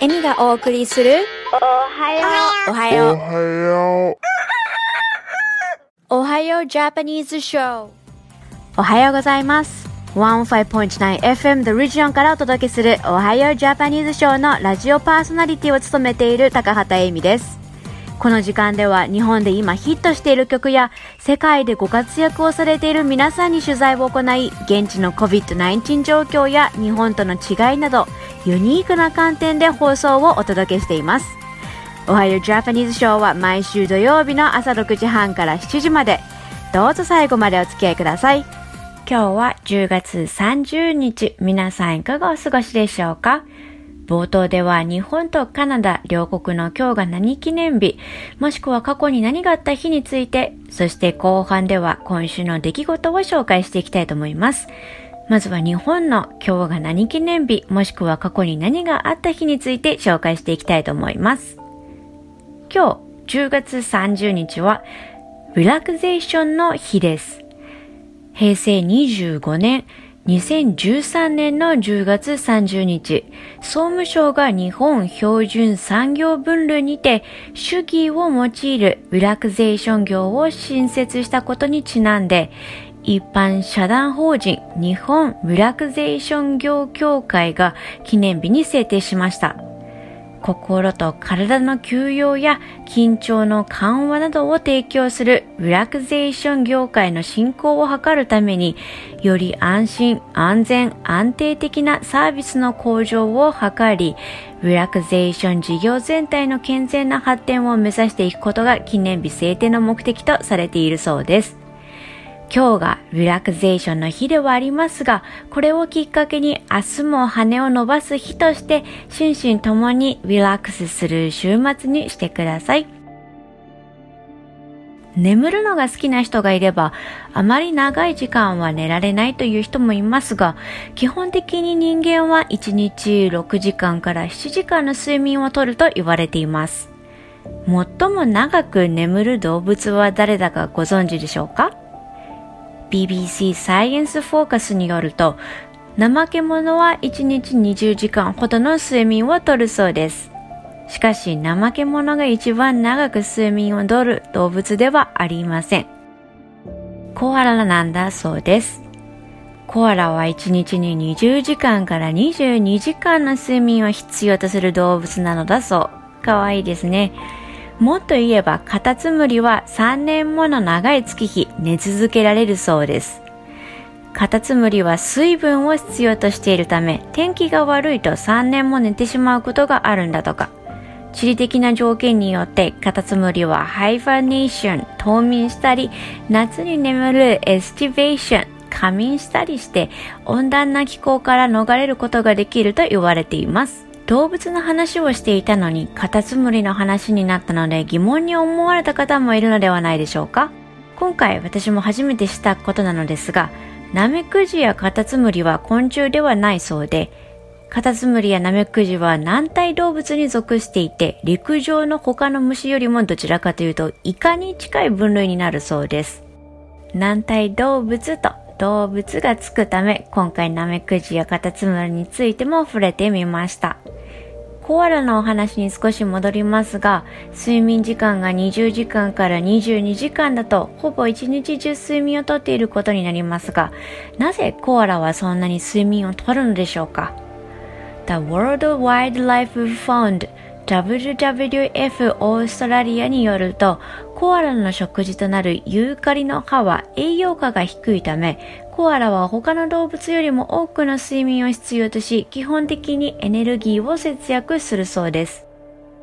エミがお送りするおはよおはよう。おはよう。おはようジャパニーズショー。おはようございます。15.9FM The Region からお届けするおはようジャパニーズショーのラジオパーソナリティを務めている高畑恵美です。この時間では日本で今ヒットしている曲や世界でご活躍をされている皆さんに取材を行い現地の COVID-19 状況や日本との違いなどユニークな観点で放送をお届けしています。おはようジャパニーズショーは毎週土曜日の朝6時半から7時までどうぞ最後までお付き合いください。今日は10月30日、皆さんいかがお過ごしでしょうか？冒頭では日本とカナダ両国の今日が何記念日、もしくは過去に何があった日について、そして後半では今週の出来事を紹介していきたいと思います。まずは日本の今日が何記念日、もしくは過去に何があった日について紹介していきたいと思います。今日10月30日はリラクゼーションの日です。平成25年、2013年の10月30日、総務省が日本標準産業分類にて主義を用いるリラクゼーション業を新設したことにちなんで、一般社団法人日本リラクゼーション業協会が記念日に制定しました。心と体の休養や緊張の緩和などを提供するリラクゼーション業界の振興を図るためにより安心安全安定的なサービスの向上を図りリラクゼーション事業全体の健全な発展を目指していくことが記念日制定の目的とされているそうです今日がリラクゼーションの日ではありますが、これをきっかけに明日も羽を伸ばす日として、心身ともにリラックスする週末にしてください。眠るのが好きな人がいれば、あまり長い時間は寝られないという人もいますが、基本的に人間は1日6時間から7時間の睡眠をとると言われています。最も長く眠る動物は誰だかご存知でしょうか？BBC サイエンスフォーカスによると、怠け者は1日20時間ほどの睡眠をとるそうです。しかし、怠け者が一番長く睡眠をとる動物ではありません。コアラなんだそうです。コアラは1日に20時間から22時間の睡眠を必要とする動物なのだそう。かわいいですね。もっと言えばカタツムリは3年もの長い月日寝続けられるそうです。カタツムリは水分を必要としているため天気が悪いと3年も寝てしまうことがあるんだとか。地理的な条件によってカタツムリはハイファネーション、冬眠したり、夏に眠る estivation、夏眠したりして温暖な気候から逃れることができると言われています。動物の話をしていたのにカタツムリの話になったので疑問に思われた方もいるのではないでしょうか？今回私も初めて知ったことなのですがナメクジやカタツムリは昆虫ではないそうでカタツムリやナメクジは軟体動物に属していて陸上の他の虫よりもどちらかというとイカに近い分類になるそうです。軟体動物と動物がつくため今回ナメクジやカタツムリについても触れてみました。コアラのお話に少し戻りますが睡眠時間が20時間から22時間だとほぼ1日中睡眠をとっていることになりますがなぜコアラはそんなに睡眠をとるのでしょうか？The World Wildlife Fund WWF オーストラリアによるとコアラの食事となるユーカリの葉は栄養価が低いためコアラは他の動物よりも多くの睡眠を必要とし基本的にエネルギーを節約するそうです。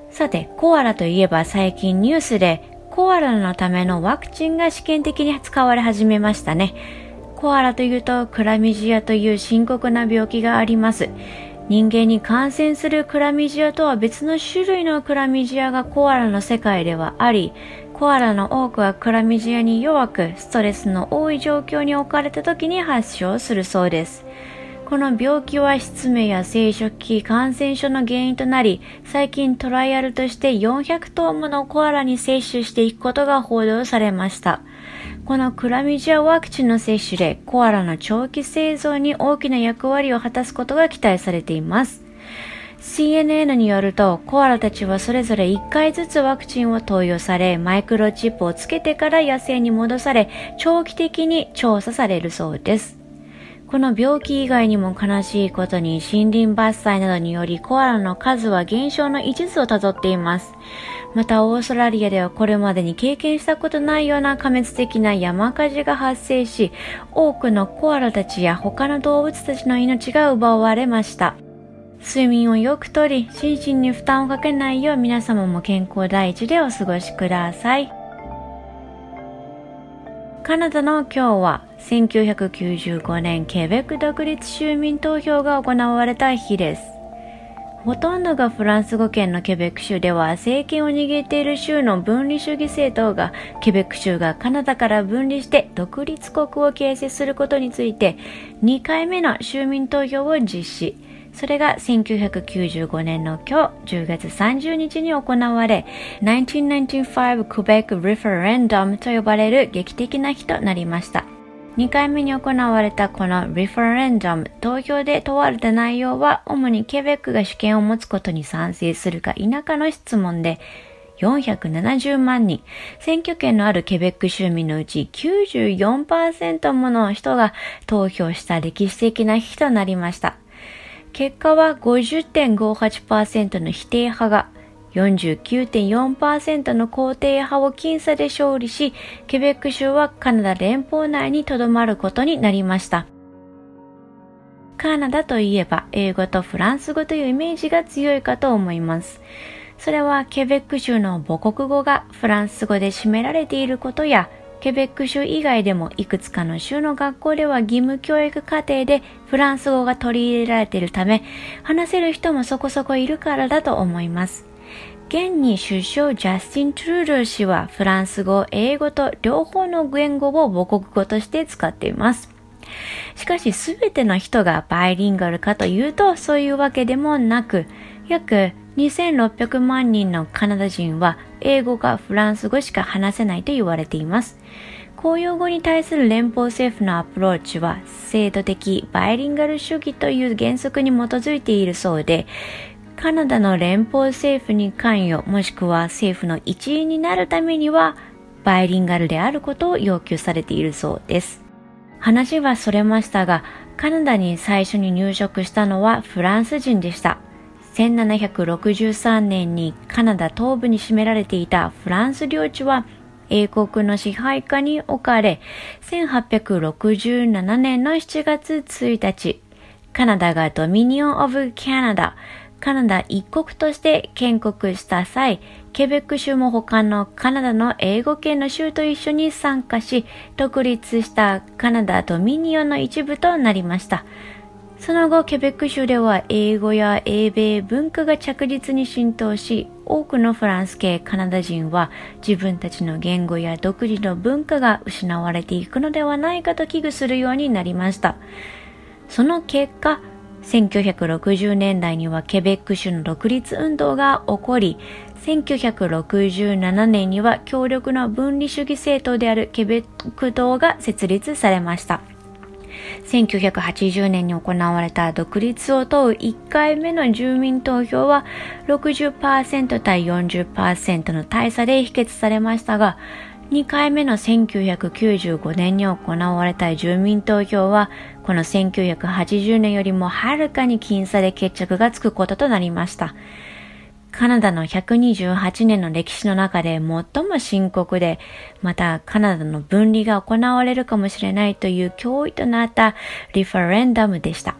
さてコアラといえば最近ニュースでコアラのためのワクチンが試験的に使われ始めましたね。コアラというとクラミジアという深刻な病気があります。人間に感染するクラミジアとは別の種類のクラミジアがコアラの世界ではありコアラの多くはクラミジアに弱くストレスの多い状況に置かれた時に発症するそうです。この病気は失明や生殖器感染症の原因となり最近トライアルとして400頭ものコアラに接種していくことが報道されました。このクラミジアワクチンの接種でコアラの長期生存に大きな役割を果たすことが期待されています CNN によると、コアラたちはそれぞれ1回ずつワクチンを投与され、マイクロチップをつけてから野生に戻され、長期的に調査されるそうです。この病気以外にも悲しいことに森林伐採などによりコアラの数は減少の一途をたどっています。またオーストラリアではこれまでに経験したことないような過滅的な山火事が発生し、多くのコアラたちや他の動物たちの命が奪われました。睡眠をよくとり、心身に負担をかけないよう皆様も健康第一でお過ごしください。カナダの今日は1995年ケベック独立州民投票が行われた日です。ほとんどがフランス語圏のケベック州では政権を握っている州の分離主義政党がケベック州がカナダから分離して独立国を形成することについて2回目の州民投票を実施。それが1995年の今日10月30日に行われ1995 Quebec Referendum と呼ばれる劇的な日となりました。2回目に行われたこの Referendum 投票で問われた内容は主にケベックが主権を持つことに賛成するか否かの質問で470万人、選挙権のあるケベック州民のうち94%もの人が投票した歴史的な日となりました。結果は50.58%の否定派が49.4%の肯定派を僅差で勝利し、ケベック州はカナダ連邦内にとどまることになりました。カナダといえば英語とフランス語というイメージが強いかと思います。それはケベック州の母国語がフランス語で占められていることやケベック州以外でもいくつかの州の学校では義務教育課程でフランス語が取り入れられているため、話せる人もそこそこいるからだと思います。現に首相ジャスティン・トゥルール氏はフランス語、英語と両方の言語を母国語として使っています。しかし全ての人がバイリンガルかというとそういうわけでもなく、約2600万人のカナダ人は英語かフランス語しか話せないと言われています。公用語に対する連邦政府のアプローチは制度的バイリンガル主義という原則に基づいているそうで、カナダの連邦政府に関与もしくは政府の一員になるためにはバイリンガルであることを要求されているそうです。話はそれましたが、カナダに最初に入植したのはフランス人でした。1763年にカナダ東部に占められていたフランス領地は英国の支配下に置かれ、1867年の7月1日、カナダがドミニオン・オブ・カナダ、カナダ一国として建国した際、ケベック州も他のカナダの英語圏の州と一緒に参加し、独立したカナダドミニオンの一部となりました。その後、ケベック州では英語や英米文化が着実に浸透し、多くのフランス系カナダ人は自分たちの言語や独自の文化が失われていくのではないかと危惧するようになりました。その結果、1960年代にはケベック州の独立運動が起こり、1967年には強力な分離主義政党であるケベック党が設立されました。1980年に行われた独立を問う1回目の住民投票は60%対40%の大差で否決されましたが、2回目の1995年に行われた住民投票は、この1980年よりもはるかに僅差で決着がつくこととなりました。カナダの128年の歴史の中で最も深刻で、またカナダの分離が行われるかもしれないという脅威となったリファレンダムでした。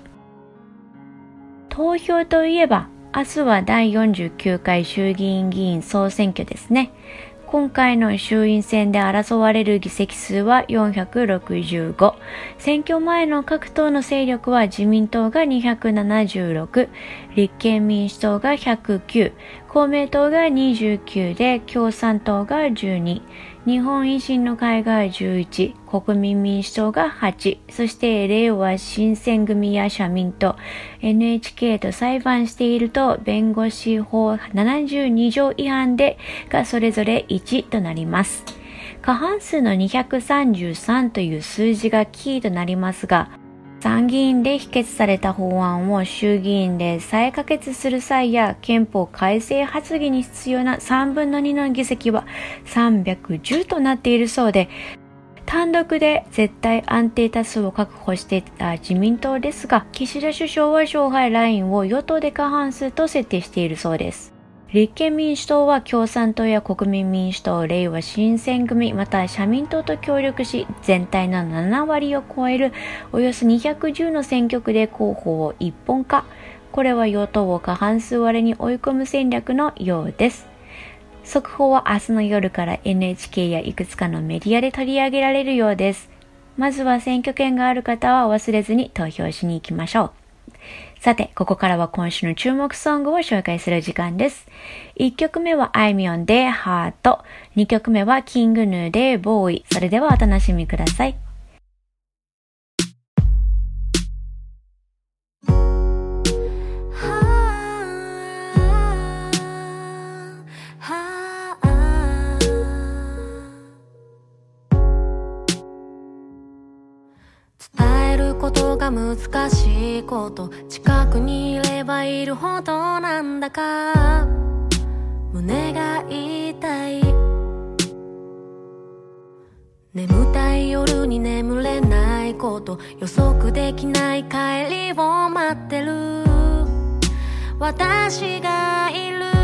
投票といえば、明日は第49回衆議院議員総選挙ですね。今回の衆院選で争われる議席数は465。選挙前の各党の勢力は自民党が276、立憲民主党が109、公明党が29で共産党が12、日本維新の会が11、国民民主党が8、そして令和新選組や社民と NHK と裁判していると弁護士法72条違反でがそれぞれ1となります。過半数の233という数字がキーとなりますが、参議院で否決された法案を衆議院で再可決する際や憲法改正発議に必要な3分の2の議席は310となっているそうで、単独で絶対安定多数を確保していた自民党ですが、岸田首相は勝敗ラインを与党で過半数と設定しているそうです。立憲民主党は共産党や国民民主党、令和新選組、また社民党と協力し、全体の7割を超えるおよそ210の選挙区で候補を一本化。これは与党を過半数割れに追い込む戦略のようです。速報は明日の夜から NHK やいくつかのメディアで取り上げられるようです。まずは選挙権がある方は忘れずに投票しに行きましょう。さて、ここからは今週の注目ソングを紹介する時間です。1曲目はあいみょんでハート。2曲目はキングヌーでボーイ。それではお楽しみください。ことが難しいこと。近くにいればいるほどなんだか。胸が痛い。眠たい夜に眠れないこと。予測できない帰りを待ってる。私がいる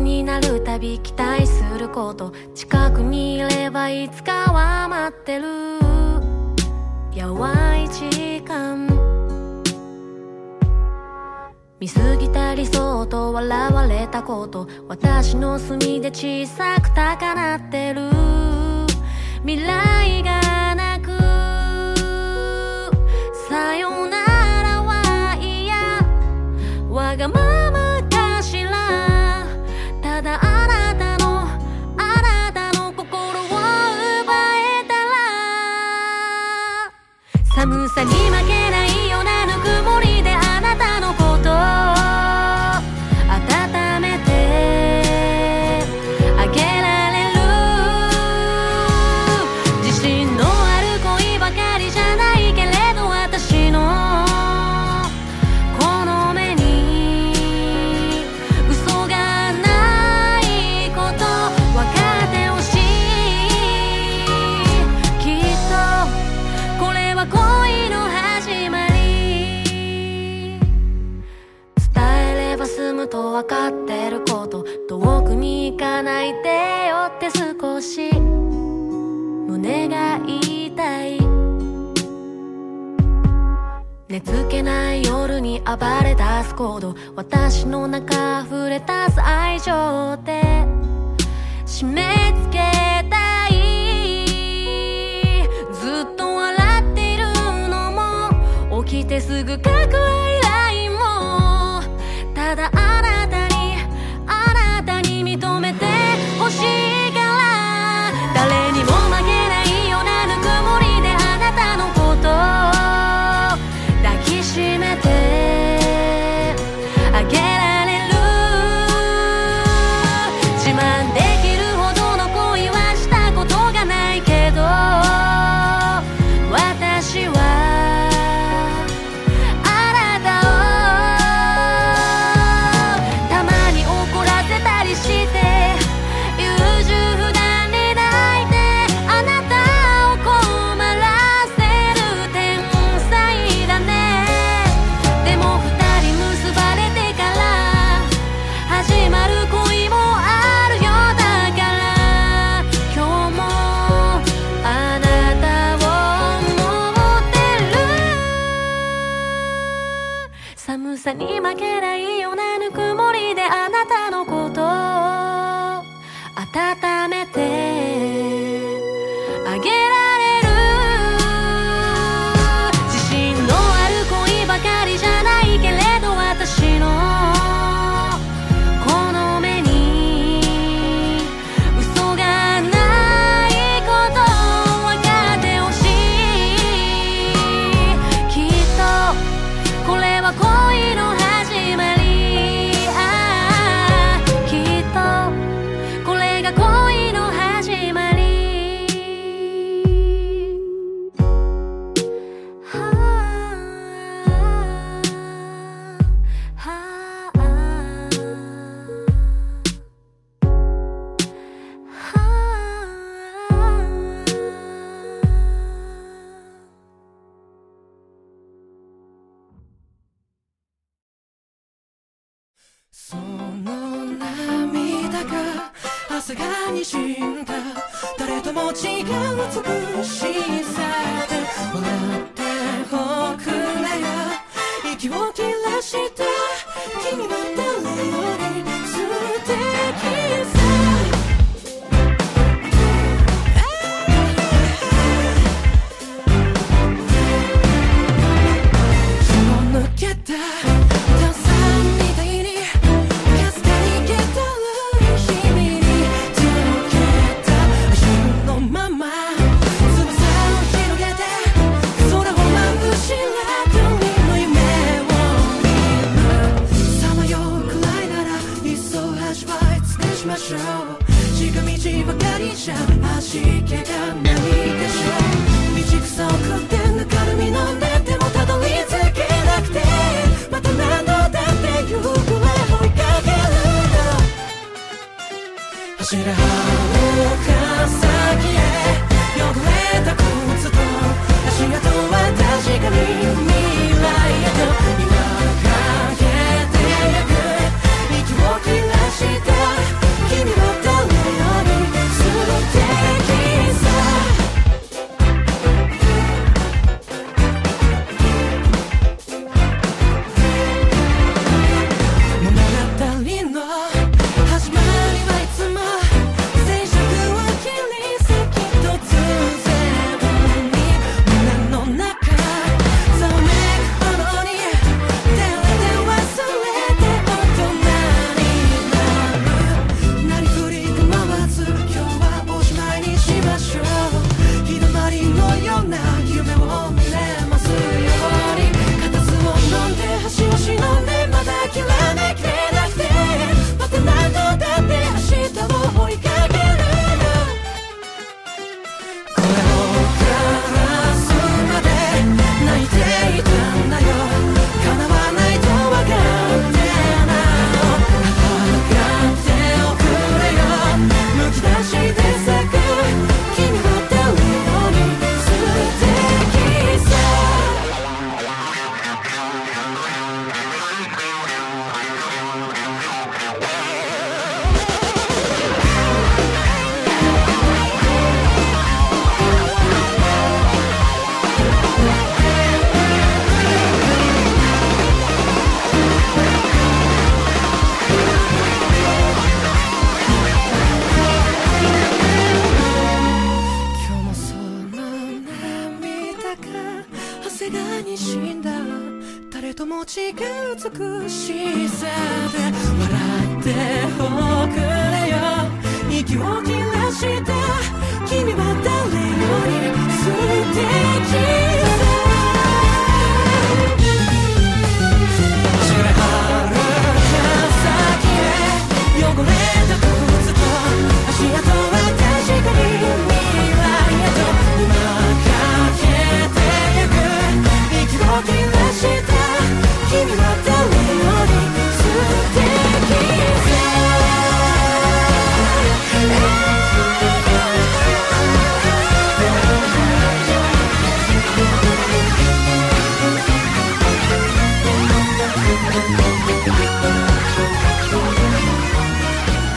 になるたび期待すること近くにいればいつかは待ってる。やわい時間。見過ぎた理想と笑われたこと私の隅で小さく高鳴ってる。未来がなくさよならは嫌わがまま私の中溢れた愛情で締め付けたい。ずっと笑っているのも起きてすぐ書く愛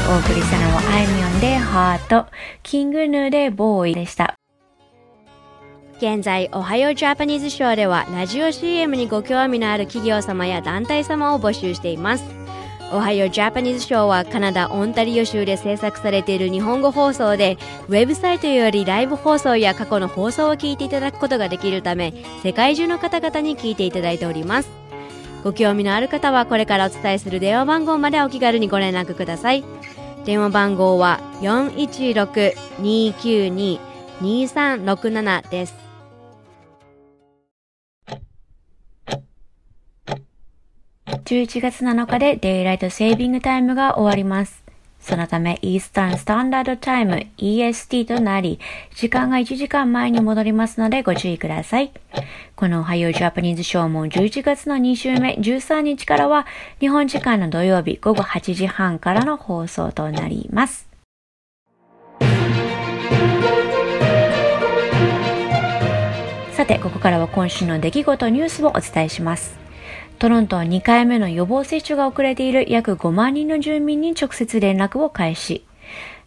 お送りしたのはあいみょんでハート、キングヌーでボーイでした。現在、おはようジャパニーズショーでは、ラジオ CM にご興味のある企業様や団体様を募集しています。おはようジャパニーズショーはカナダ・オンタリオ州で制作されている日本語放送で、ウェブサイトよりライブ放送や過去の放送を聞いていただくことができるため、世界中の方々に聞いていただいております。ご興味のある方はこれからお伝えする電話番号までお気軽にご連絡ください。電話番号は416-292-2367です。11月7日でデイライトセービングタイムが終わります。そのため、イースタンスタンダードタイム EST となり、時間が1時間前に戻りますのでご注意ください。このおはようジャパニーズショーも11月の2週目13日からは、日本時間の土曜日午後8時半からの放送となります。さて、ここからは今週の出来事ニュースをお伝えします。トロントは2回目の予防接種が遅れている約5万人の住民に直接連絡を開始。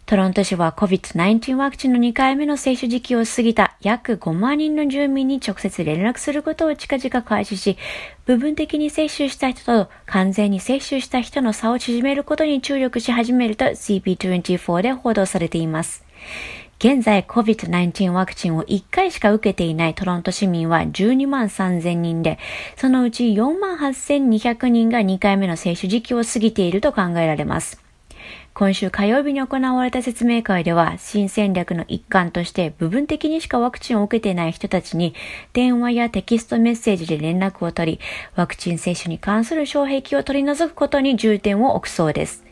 トロント市は COVID-19 ワクチンの2回目の接種時期を過ぎた約5万人の住民に直接連絡することを近々開始し、部分的に接種した人と完全に接種した人の差を縮めることに注力し始めると CP24 で報道されています。現在 COVID-19 ワクチンを1回しか受けていないトロント市民は12万3000人で、そのうち4万8200人が2回目の接種時期を過ぎていると考えられます。今週火曜日に行われた説明会では、新戦略の一環として部分的にしかワクチンを受けていない人たちに、電話やテキストメッセージで連絡を取り、ワクチン接種に関する障壁を取り除くことに重点を置くそうです。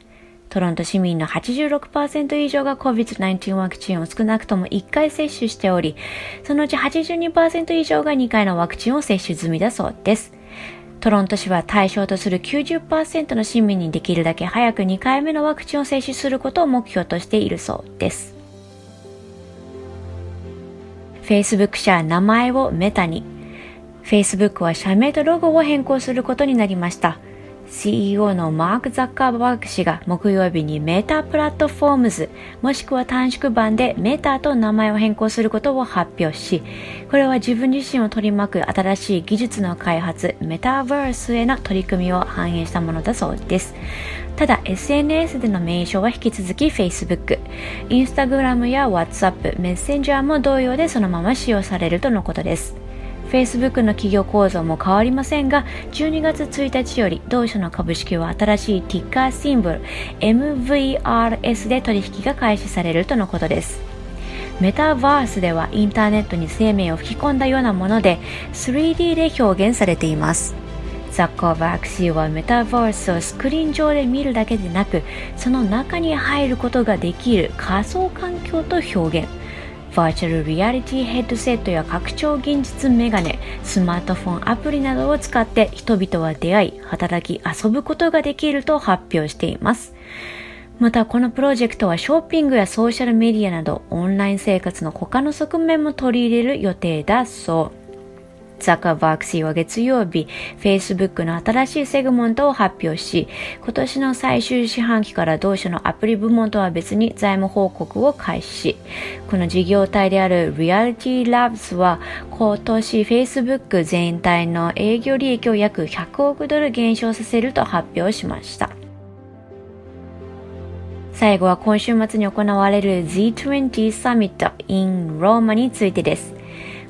トロント市民の86%以上が COVID-19 ワクチンを少なくとも1回接種しており、そのうち82%以上が2回のワクチンを接種済みだそうです。トロント市は対象とする90%の市民にできるだけ早く2回目のワクチンを接種することを目標としているそうです。Facebook 社名前をメタに。Facebook は社名とロゴを変更することになりました。CEO のマーク・ザッカーバーグ氏が木曜日にメタプラットフォームズもしくは短縮版でメタと名前を変更することを発表しこれは自分自身を取り巻く新しい技術の開発メタバースへの取り組みを反映したものだそうです。ただ SNS での名称は引き続き Facebook、Instagram や WhatsApp、メッセンジャーも同様でそのまま使用されるとのことです。Facebook の企業構造も変わりませんが12月1日より同社の株式は新しいティッカーシンボル MVRS で取引が開始されるとのことです。メタバースではインターネットに生命を吹き込んだようなもので 3D で表現されています。ザッカーバーグ氏はメタバースをスクリーン上で見るだけでなくその中に入ることができる仮想環境と表現。バーチャルリアリティヘッドセットや拡張現実メガネ、スマートフォンアプリなどを使って人々は出会い、働き、遊ぶことができると発表しています。またこのプロジェクトはショッピングやソーシャルメディアなどオンライン生活の他の側面も取り入れる予定だそう。ザカーバーグ氏は月曜日、Facebook の新しいセグメントを発表し、今年の最終四半期から同社のアプリ部門とは別に財務報告を開始。この事業体である Reality Labs は今年 Facebook 全体の営業利益を約100億ドル減少させると発表しました。最後は今週末に行われる Z20 サミット in ローマについてです。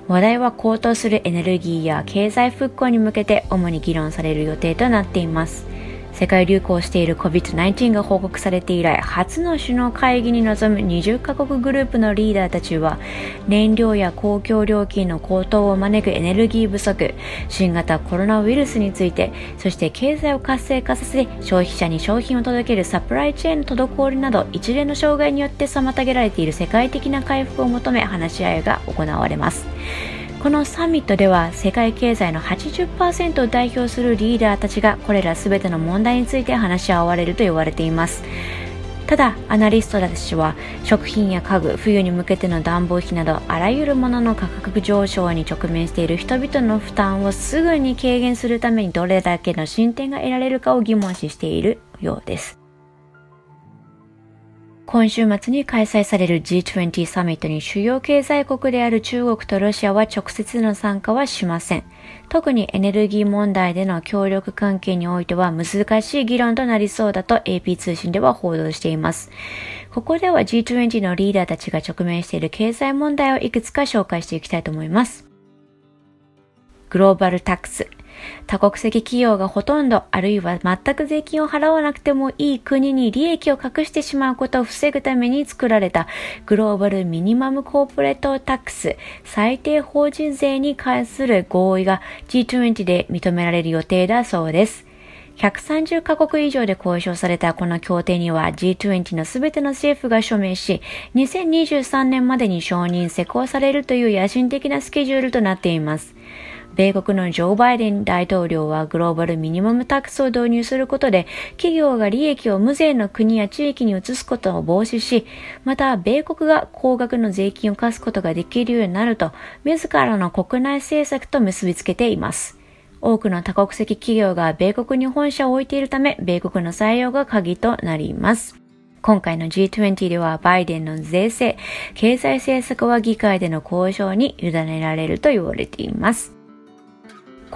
話題は高騰するエネルギーや経済復興に向けて主に議論される予定となっています。世界流行している COVID-19 が報告されて以来、初の首脳会議に臨む20カ国グループのリーダーたちは、燃料や公共料金の高騰を招くエネルギー不足、新型コロナウイルスについて、そして経済を活性化させ、消費者に商品を届けるサプライチェーンの滞りなど、一連の障害によって妨げられている世界的な回復を求め話し合いが行われます。このサミットでは世界経済の80%を代表するリーダーたちがこれら全ての問題について話し合われると言われています。ただアナリストたちは食品や家具冬に向けての暖房費などあらゆるものの価格上昇に直面している人々の負担をすぐに軽減するためにどれだけの進展が得られるかを疑問視しているようです。今週末に開催される G20 サミットに主要経済国である中国とロシアは直接の参加はしません。特にエネルギー問題での協力関係においては難しい議論となりそうだと AP 通信では報道しています。ここでは G20 のリーダーたちが直面している経済問題をいくつか紹介していきたいと思います。グローバルタックス。多国籍企業がほとんどあるいは全く税金を払わなくてもいい国に利益を隠してしまうことを防ぐために作られたグローバルミニマムコーポレートタックス最低法人税に関する合意が G20 で認められる予定だそうです。130カ国以上で交渉されたこの協定には G20 のすべての政府が署名し、2023年までに承認施行されるという野心的なスケジュールとなっています。米国のジョー・バイデン大統領はグローバルミニマムタックスを導入することで、企業が利益を無税の国や地域に移すことを防止し、また米国が高額の税金を課すことができるようになると、自らの国内政策と結びつけています。多くの多国籍企業が米国に本社を置いているため、米国の採用が鍵となります。今回の G20 ではバイデンの税制、経済政策は議会での交渉に委ねられると言われています。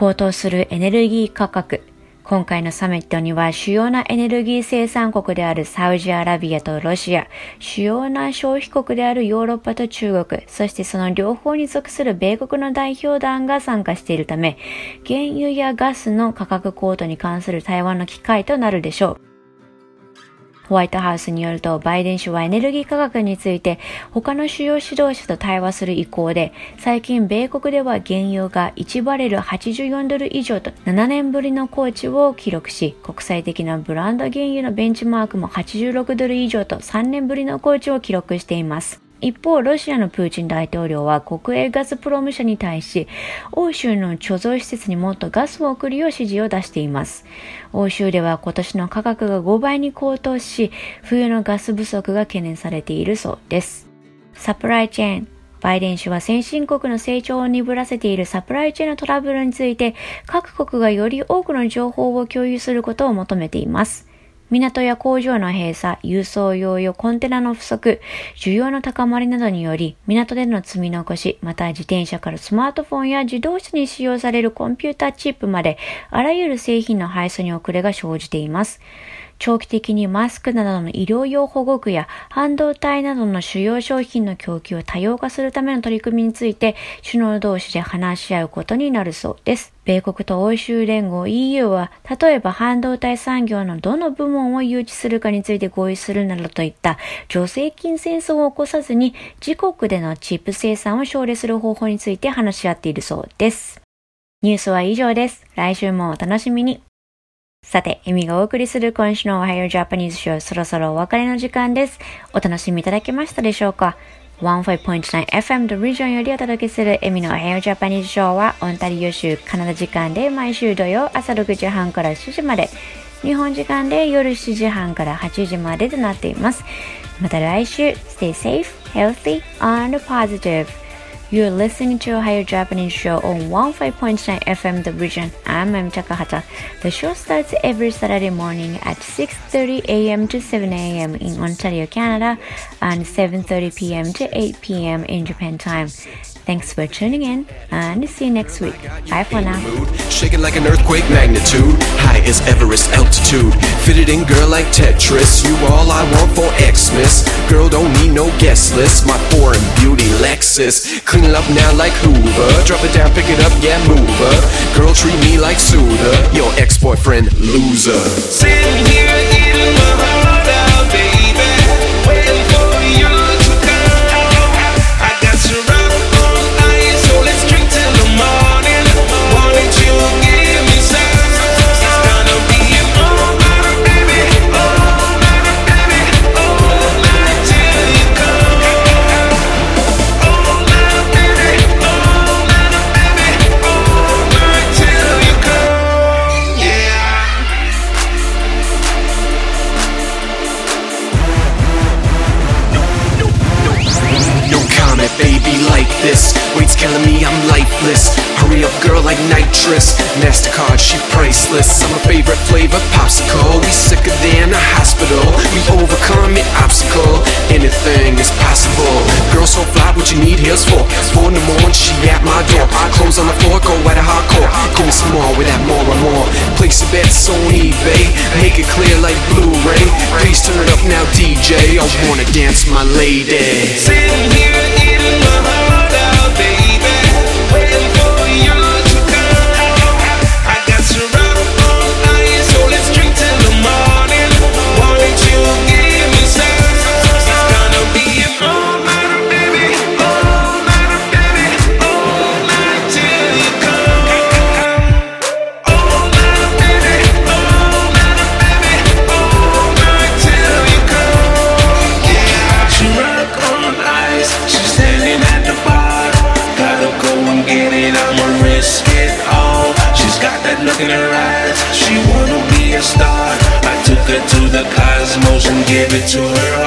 高騰するエネルギー価格。今回のサミットには主要なエネルギー生産国であるサウジアラビアとロシア、主要な消費国であるヨーロッパと中国、そしてその両方に属する米国の代表団が参加しているため、原油やガスの価格高騰に関する対話の機会となるでしょう。ホワイトハウスによると、バイデン氏はエネルギー価格について他の主要指導者と対話する意向で、最近米国では原油が1バレル84ドル以上と7年ぶりの高値を記録し、国際的なブランド原油のベンチマークも86ドル以上と3年ぶりの高値を記録しています。一方、ロシアのプーチン大統領は国営ガスプロム社に対し、欧州の貯蔵施設にもっとガスを送るよう指示を出しています。欧州では今年の価格が5倍に高騰し、冬のガス不足が懸念されているそうです。サプライチェーン。バイデン氏は先進国の成長を鈍らせているサプライチェーンのトラブルについて、各国がより多くの情報を共有することを求めています。港や工場の閉鎖、輸送用用コンテナの不足、需要の高まりなどにより、港での積み残し、また自転車からスマートフォンや自動車に使用されるコンピューターチップまで、あらゆる製品の配送に遅れが生じています。長期的にマスクなどの医療用保護具や半導体などの主要商品の供給を多様化するための取り組みについて首脳同士で話し合うことになるそうです。米国と欧州連合 EU は例えば半導体産業のどの部門を誘致するかについて合意するなどといった助成金戦争を起こさずに自国でのチップ生産を奨励する方法について話し合っているそうです。ニュースは以上です。来週もお楽しみに。さて、エミがお送りする今週の Ohio Japanese Show そろそろお別れの時間です。お楽しみいただけましたでしょうか？15.9FM The Region よりお届けするエミの Ohio Japanese Show はオンタリオ州カナダ時間で毎週土曜朝6時半から7時まで日本時間で夜7時半から8時までとなっています。また来週 Stay safe, healthy, and positive You're listening to a Higher Japanese Show on 15.9 FM The Region. I'm M. Takahata. The show starts every Saturday morning at 6.30 a.m. to 7 a.m. in Ontario, Canada and 7.30 p.m. to 8 p.m. in Japan time. Thanks for tuning in and see you next week. Bye for now. mood, shaking like an earthquake magnitude. High as Everest altitude, fitted in girl like Tetris. You all I want for Xmas. Girl don't need no guest list. My foreign beauty Lexus, clean it up now like Hoover. Drop it down, pick it up, yeah move her. Girl treat me like Suda, your ex-boyfriend loser. Sitting here eating my nitrous. MasterCard, she priceless. I'm a favorite flavor, popsicle. We sicker than a hospital. We overcome the obstacle. Anything is possible. Girl, so fly, what you need here's for. Four in the morning, she at my door. Clothes on the floor, go at a hardcore. Some more with that more and more. Place your bets on eBay. Make it clear like Blu-ray. Please turn it up now, DJ. I wanna dance, my lady. Sitting here eating my heart gave it to her